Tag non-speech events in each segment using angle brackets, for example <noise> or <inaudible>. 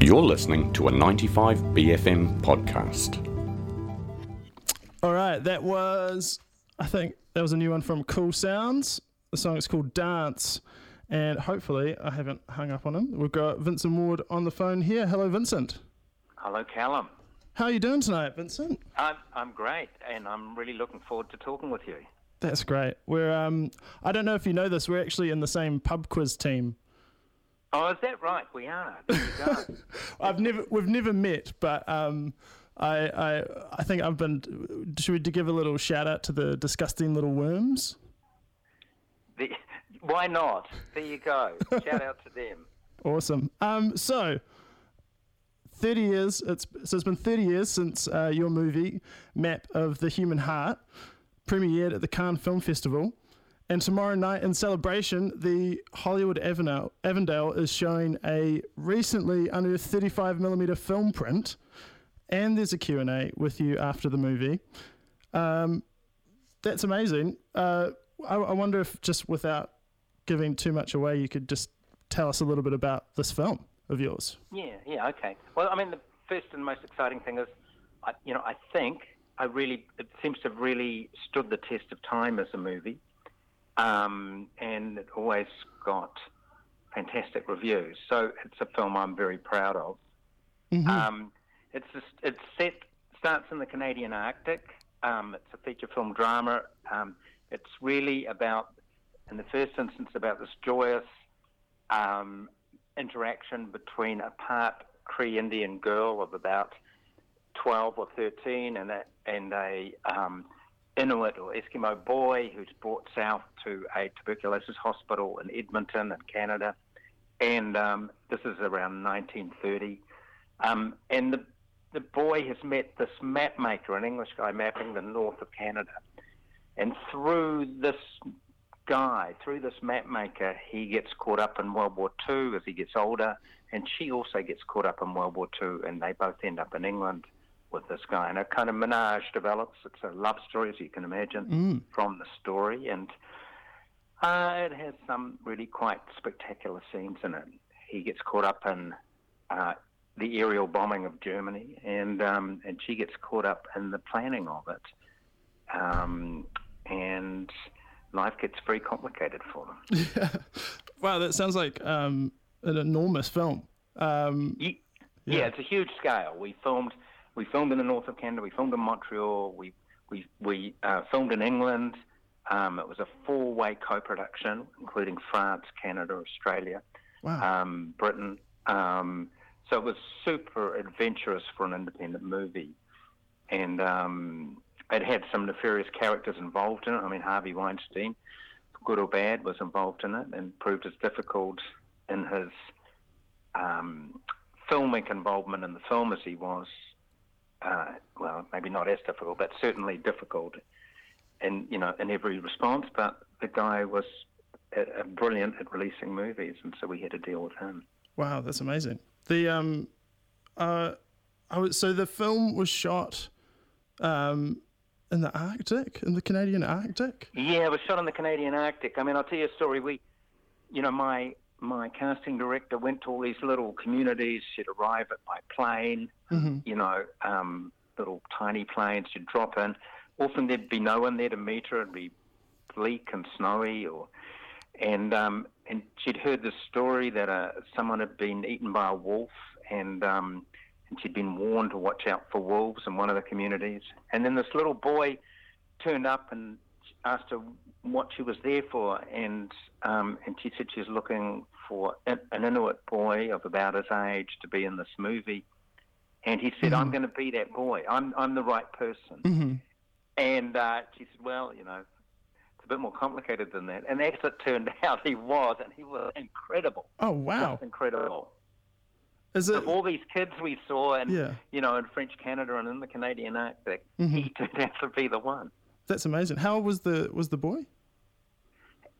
You're listening to a 95BFM podcast. All right, that was, I think that was a new one from Cool Sounds. The song is called Dance. And hopefully, I haven't hung up on him. We've got Vincent Ward on the phone here. Hello, Vincent. Hello, Callum. How are you doing tonight, Vincent? I'm, I'm great, and I'm really looking forward to talking with you. That's great. We're um, I don't know if you know this. We're actually in the same pub quiz team. Oh, is that right? We are. There you go. <laughs> I've never, we've never met, but um, I, I, I think I've been. Should we give a little shout out to the disgusting little worms? The, <laughs> why not? There you go. Shout out to them. <laughs> Awesome. Um, so. 30 years it's so it's been 30 years since uh, your movie map of the human heart premiered at the cannes film festival and tomorrow night in celebration the hollywood avondale, avondale is showing a recently unearthed 35mm film print. And there's a q&a with you after the movie. Um, that's amazing. Uh, I, I wonder if just without giving too much away you could just tell us a little bit about this film of yours. Yeah, yeah, okay. Well, I mean, the first and most exciting thing is, I, you know, I think I really, it seems to have really stood the test of time as a movie, um, and it always got fantastic reviews. So it's a film I'm very proud of. Um, it's just, it's set starts in the Canadian Arctic. Um, it's a feature film drama. Um, it's really about, in the first instance, about this joyous um, interaction between a part Cree Indian girl of about 12 or 13 and a, and a um, Inuit or Eskimo boy who's brought south to a tuberculosis hospital in Edmonton in Canada. And um, this is around 1930. Um, and the, the boy has met this map maker, an English guy mapping the north of Canada. And through this guy, through this map maker, he gets caught up in World War II as he gets older, and she also gets caught up in World War II, and they both end up in England with this guy. And a kind of menage develops. It's a love story, as you can imagine, from the story, and uh, it has some really quite spectacular scenes in it. He gets caught up in uh, the aerial bombing of Germany, and um, and she gets caught up in the planning of it. Um, and life gets very complicated for them. <laughs> Yeah. wow that sounds like um, an enormous film um, Ye- Yeah. it's a huge scale. We filmed, we filmed in the north of Canada. We filmed in Montreal. We we we uh, filmed in England. Um, it was a four-way co-production, including France, Canada, Australia, wow um, Britain. Um, so it was super adventurous for an independent movie, and um, it had some nefarious characters involved in it. I mean, Harvey Weinstein, good or bad, was involved in it and proved as difficult in his um, filmic involvement in the film as he was, uh, well, maybe not as difficult, but certainly difficult in, you know, in every response. But the guy was uh, uh, brilliant at releasing movies, and so we had to deal with him. wow that's amazing the um uh I was, so the film was shot um in the arctic in the canadian arctic Yeah, it was shot in the Canadian Arctic. I mean, I'll tell you a story. We, you know, my my casting director went to all these little communities. She'd arrive at by plane, you know, um, little tiny planes. She'd drop in. Often there'd be no one there to meet her. It'd be bleak and snowy, or and um, and she'd heard this story that uh, someone had been eaten by a wolf, and um, and she'd been warned to watch out for wolves in one of the communities. And then this little boy turned up and asked her what she was there for, and um, and she said she was looking for an Inuit boy of about his age to be in this movie. And he said, "I'm going to be that boy. I'm I'm the right person." And uh, she said, "Well, you know, it's a bit more complicated than that." And as it turned <laughs> out, he was, and he was incredible. oh wow Just incredible. is it Of all these kids we saw, and Yeah. you know, in French Canada and in the Canadian Arctic, Mm-hmm. he <laughs> turned out to be the one. That's amazing how old was the was the boy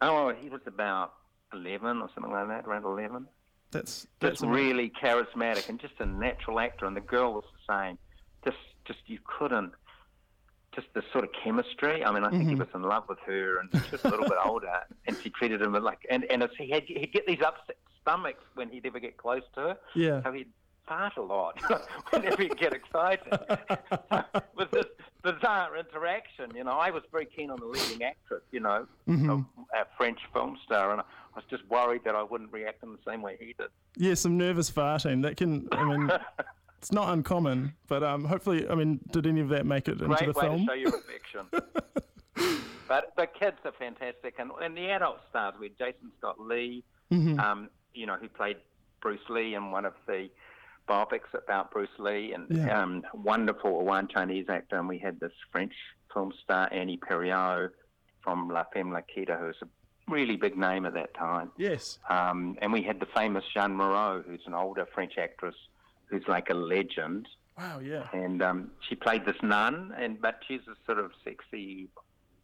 Oh, he was about eleven or something like that, around eleven. that's that's Just really charismatic and just a natural actor, and the girl was the same. Just, just you couldn't. Just the sort of chemistry. I mean, I think he Mm-hmm. was in love with her, and just a little bit <laughs> older, and she treated him like, and and he had he'd get these upset stomachs when he'd ever get close to her. Yeah. So he'd fart a lot <laughs> whenever he'd get excited. <laughs> with this bizarre interaction, you know, I was very keen on the leading actress, you know, Mm-hmm. a, a French film star, and I was just worried that I wouldn't react in the same way he did. Yeah, some nervous farting. That can, I mean, <laughs> it's not uncommon, but um, hopefully, I mean, did any of that make it into Great the way film? to show your affection. <laughs> but the kids are fantastic, and, and the adult stars. We had Jason Scott Lee, Mm-hmm. um, you know, who played Bruce Lee in one of the biopics about Bruce Lee, and Yeah. um, wonderful one Chinese actor. And we had this French film star Annie Parillaud from La Femme Nikita, who was a really big name at that time. Yes. Um, and we had the famous Jeanne Moreau, who's an older French actress who's like a legend Wow. Yeah. and um, she played this nun, and but she's a sort of sexy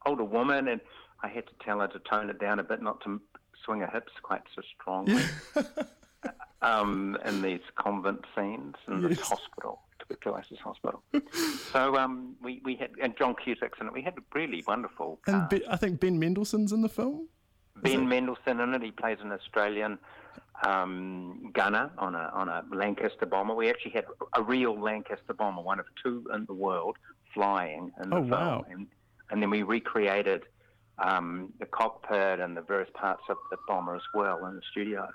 older woman, and I had to tell her to tone it down a bit, not to swing her hips quite so strongly. <laughs> um, in these convent scenes in this hospital, tuberculosis hospital. so um, we we had and John Cusack's in it. We had a really wonderful. And cast. Be- I think Ben Mendelsohn's in the film. Ben Mendelsohn in it. He plays an Australian um, gunner on a on a Lancaster bomber. We actually had a real Lancaster bomber, one of two in the world, flying in the Oh, film. wow. And, and then we recreated um, the cockpit and the various parts of the bomber as well in the studio.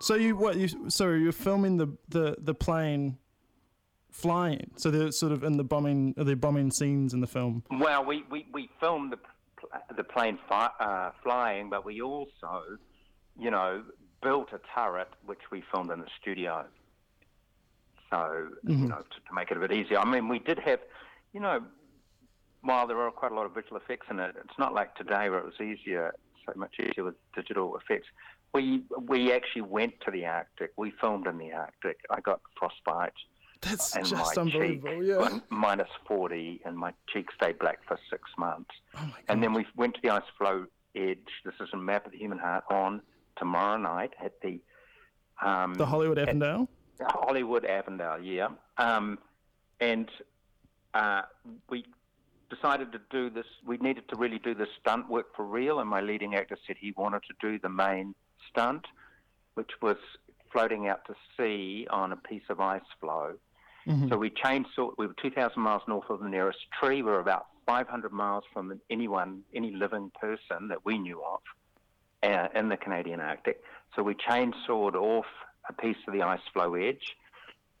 So you what you sorry you're filming the the the plane flying. So they're sort of in the bombing the bombing scenes in the film. Well, we, we, we filmed the the plane fi- uh, flying, but we also, you know, built a turret which we filmed in the studio. So you know, to, to make it a bit easier. I mean, we did have, you know, while there are quite a lot of visual effects in it, it's not like today where it was easier, so much easier with digital effects. We we actually went to the Arctic. We filmed in the Arctic. I got frostbite That's and just my unbelievable. cheek Yeah. <laughs> minus 40 and my cheek stayed black for six months. Oh my and then we went to the ice floe edge. This is a map of the human heart on tomorrow night at the um, The Hollywood Avondale. Hollywood Avondale, yeah. Um, and uh, we decided to do this. We needed to really do this stunt work for real, and my leading actor said he wanted to do the main stunt, which was floating out to sea on a piece of ice floe. So we chainsawed. We were 2,000 miles north of the nearest tree. We were about 500 miles from anyone, any living person that we knew of uh, in the Canadian Arctic. So we chainsawed off a piece of the ice floe edge.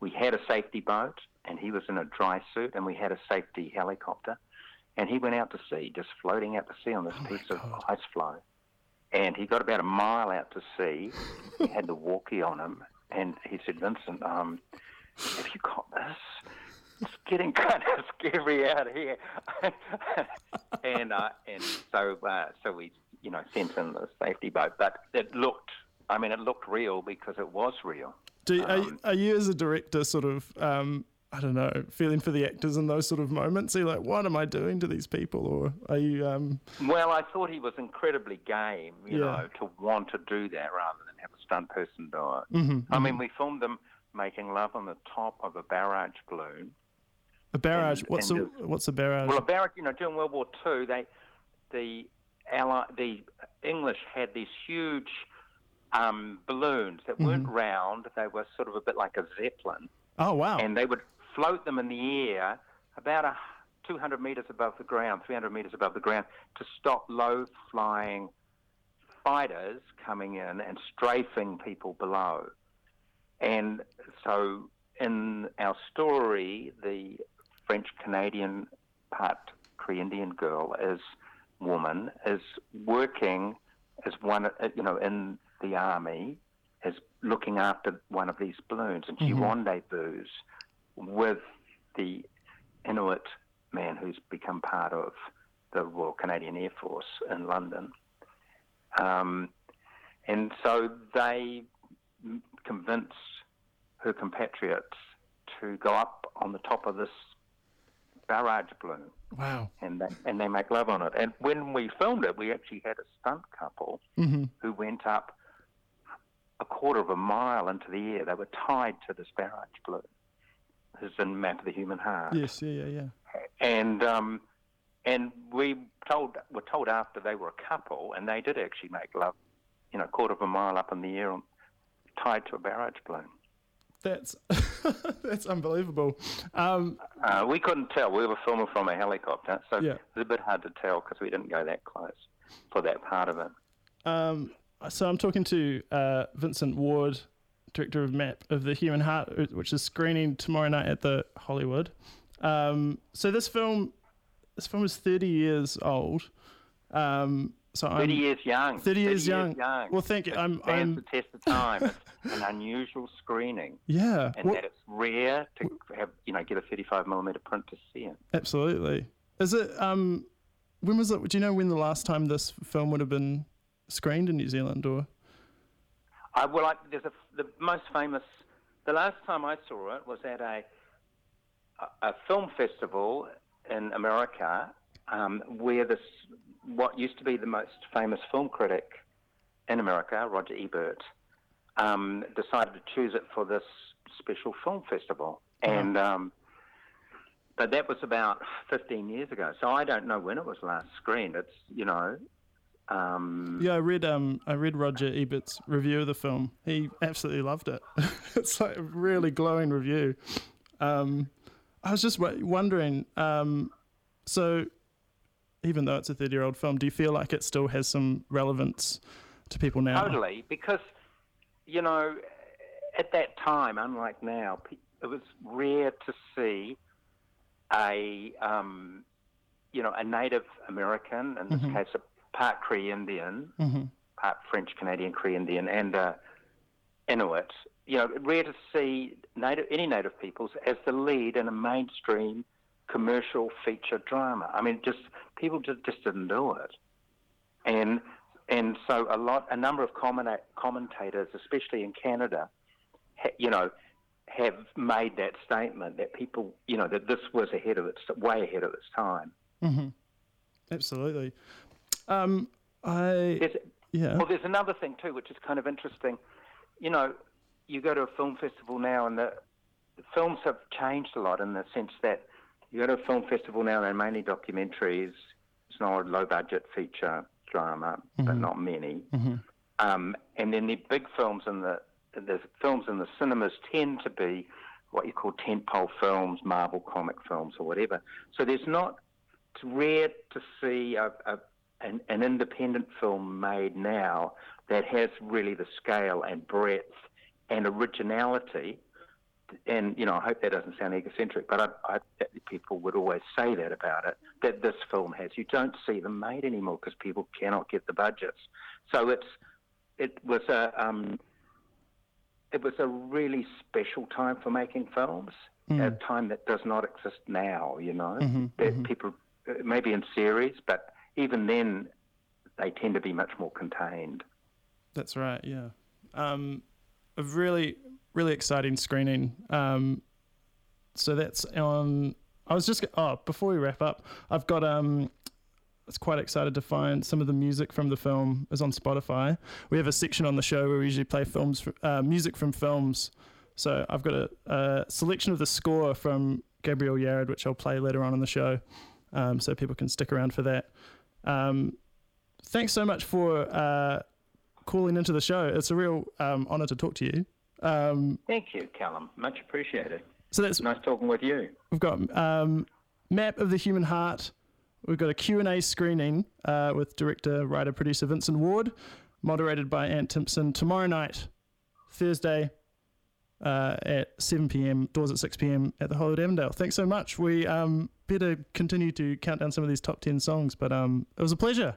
We had a safety boat, and he was in a dry suit, and we had a safety helicopter. And he went out to sea, just floating out to sea on this piece of ice floe. And he got about a mile out to sea. he had the walkie on him, and he said, Vincent, um, have you got this? It's getting <laughs> kind of scary out here. <laughs> and uh, and so uh, so we you know sent in the safety boat, but it looked. I mean, it looked real because it was real. Do are, Um, you, are you as a director sort of um, I don't know feeling for the actors in those sort of moments? Are you like, what am I doing to these people, or are you? Um, Well, I thought he was incredibly game, you Yeah. know, to want to do that rather than have a stunt person do it. Mm-hmm, I mean, we filmed them making love on the top of a barrage balloon. a barrage? And- what's and a what's a barrage? Well, a barrage, you know, during World War Two, they, the Ally, the English had these huge um, balloons that weren't Mm-hmm. round; they were sort of a bit like a zeppelin, oh wow! and they would float them in the air about a 200 meters above the ground, 300 meters above the ground, to stop low-flying fighters coming in and strafing people below. And so, in our story, the French Canadian part Cree Indian girl is woman is working as one, uh, you know, in the army, is looking after one of these balloons, and she rendezvous with the Inuit man who's become part of the Royal Canadian Air Force in London. Um, and so they m- convince her compatriots to go up on the top of this barrage balloon wow. and they, and they make love on it. And when we filmed it, we actually had a stunt couple Mm-hmm. who went up a quarter of a mile into the air. They were tied to this barrage balloon. Is in Map of the Human Heart. Yes. Yeah. Yeah. Yeah. And um, and we told were told after they were a couple, and they did actually make love, you know, a quarter of a mile up in the air, on, tied to a barrage balloon. That's <laughs> that's unbelievable. Um, Uh, we couldn't tell. We were filming from a helicopter, so Yeah. it was a bit hard to tell because we didn't go that close for that part of it. um, so I'm talking to uh, Vincent Ward, director of Map of the Human Heart, which is screening tomorrow night at the Hollywood. Um, so this film, this film is 30 years old. Um, so 30 I'm years young. 30 years young. young. Well, thank you. It I'm, I'm the test of time. it's an unusual screening, <laughs> yeah. and well- that it's rare to have you know get a 35 millimeter print to see it. Absolutely. Is it? Um, when was it? Do you know when the last time this film would have been screened in New Zealand? Or I well, I, there's a the most famous. The last time I saw it was at a a, film festival in America, um, where this what used to be the most famous film critic in America, Roger Ebert, um, decided to choose it for this special film festival, and um, but that was about 15 years ago. So I don't know when it was last screened. It's you know. Um, yeah, I read. Um, I read Roger Ebert's review of the film. He absolutely loved it. <laughs> it's like a really glowing review. Um, I was just w- wondering. Um, so, even though it's a thirty-year-old film, do you feel like it still has some relevance to people now? Totally, because you know, at that time, unlike now, it was rare to see a um, you know a Native American, in this case, a part Cree Indian, hmm part French Canadian Cree Indian, and uh, Inuit. You know, rare to see native any Native peoples as the lead in a mainstream commercial feature drama. I mean, just people just, just didn't do it, and and so a lot, a number of commenta- commentators, especially in Canada, ha, you know, have made that statement that people, you know, that this was ahead of its way ahead of its time. hmm Absolutely. Um, I There's, yeah. Well, there's another thing too, which is kind of interesting. You know, you go to a film festival now, and the, the films have changed a lot in the sense that you go to a film festival now, they're mainly documentaries. It's not a low-budget feature drama, but not many. Um, and then the big films in the the films in the cinemas tend to be what you call tentpole films, Marvel comic films, or whatever. So there's not. It's rare to see a, a an, an independent film made now that has really the scale and breadth and originality. And you know, I hope that doesn't sound egocentric, but I, I people would always say that about it. That this film has. You don't see them made anymore because people cannot get the budgets. So it's it was a um, it was a really special time for making films. A time that does not exist now. You know, that people uh, maybe in series, but even then, they tend to be much more contained. That's right. Yeah. Um, a really, really exciting screening. Um, so that's on. I was just oh before we wrap up, I've got um. I was quite excited to find some of the music from the film is on Spotify. We have a section on the show where we usually play films, uh, music from films. So I've got a, a selection of the score from Gabriel Yared, which I'll play later on in the show, um, so people can stick around for that. Um, thanks so much for uh, calling into the show. It's a real um, honour to talk to you. Um, Thank you, Callum. Much appreciated. so that's Nice talking with you. we've got um, map of the human heart. We've got a Q&A screening uh, with director, writer, producer Vincent Ward, moderated by Ant Timpson tomorrow night, Thursday uh, at 7 p.m. Doors at 6 p.m. at the Hollywood Avondale. Thanks so much. We um, better continue to count down some of these top 10 songs, but um, it was a pleasure.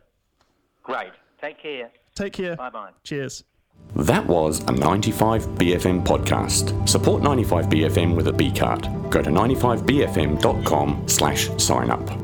Great. Take care. Take care. Bye bye. Cheers. That was a 95BFM podcast. Support 95BFM with a B card. Go to 95BFM.com slash sign up.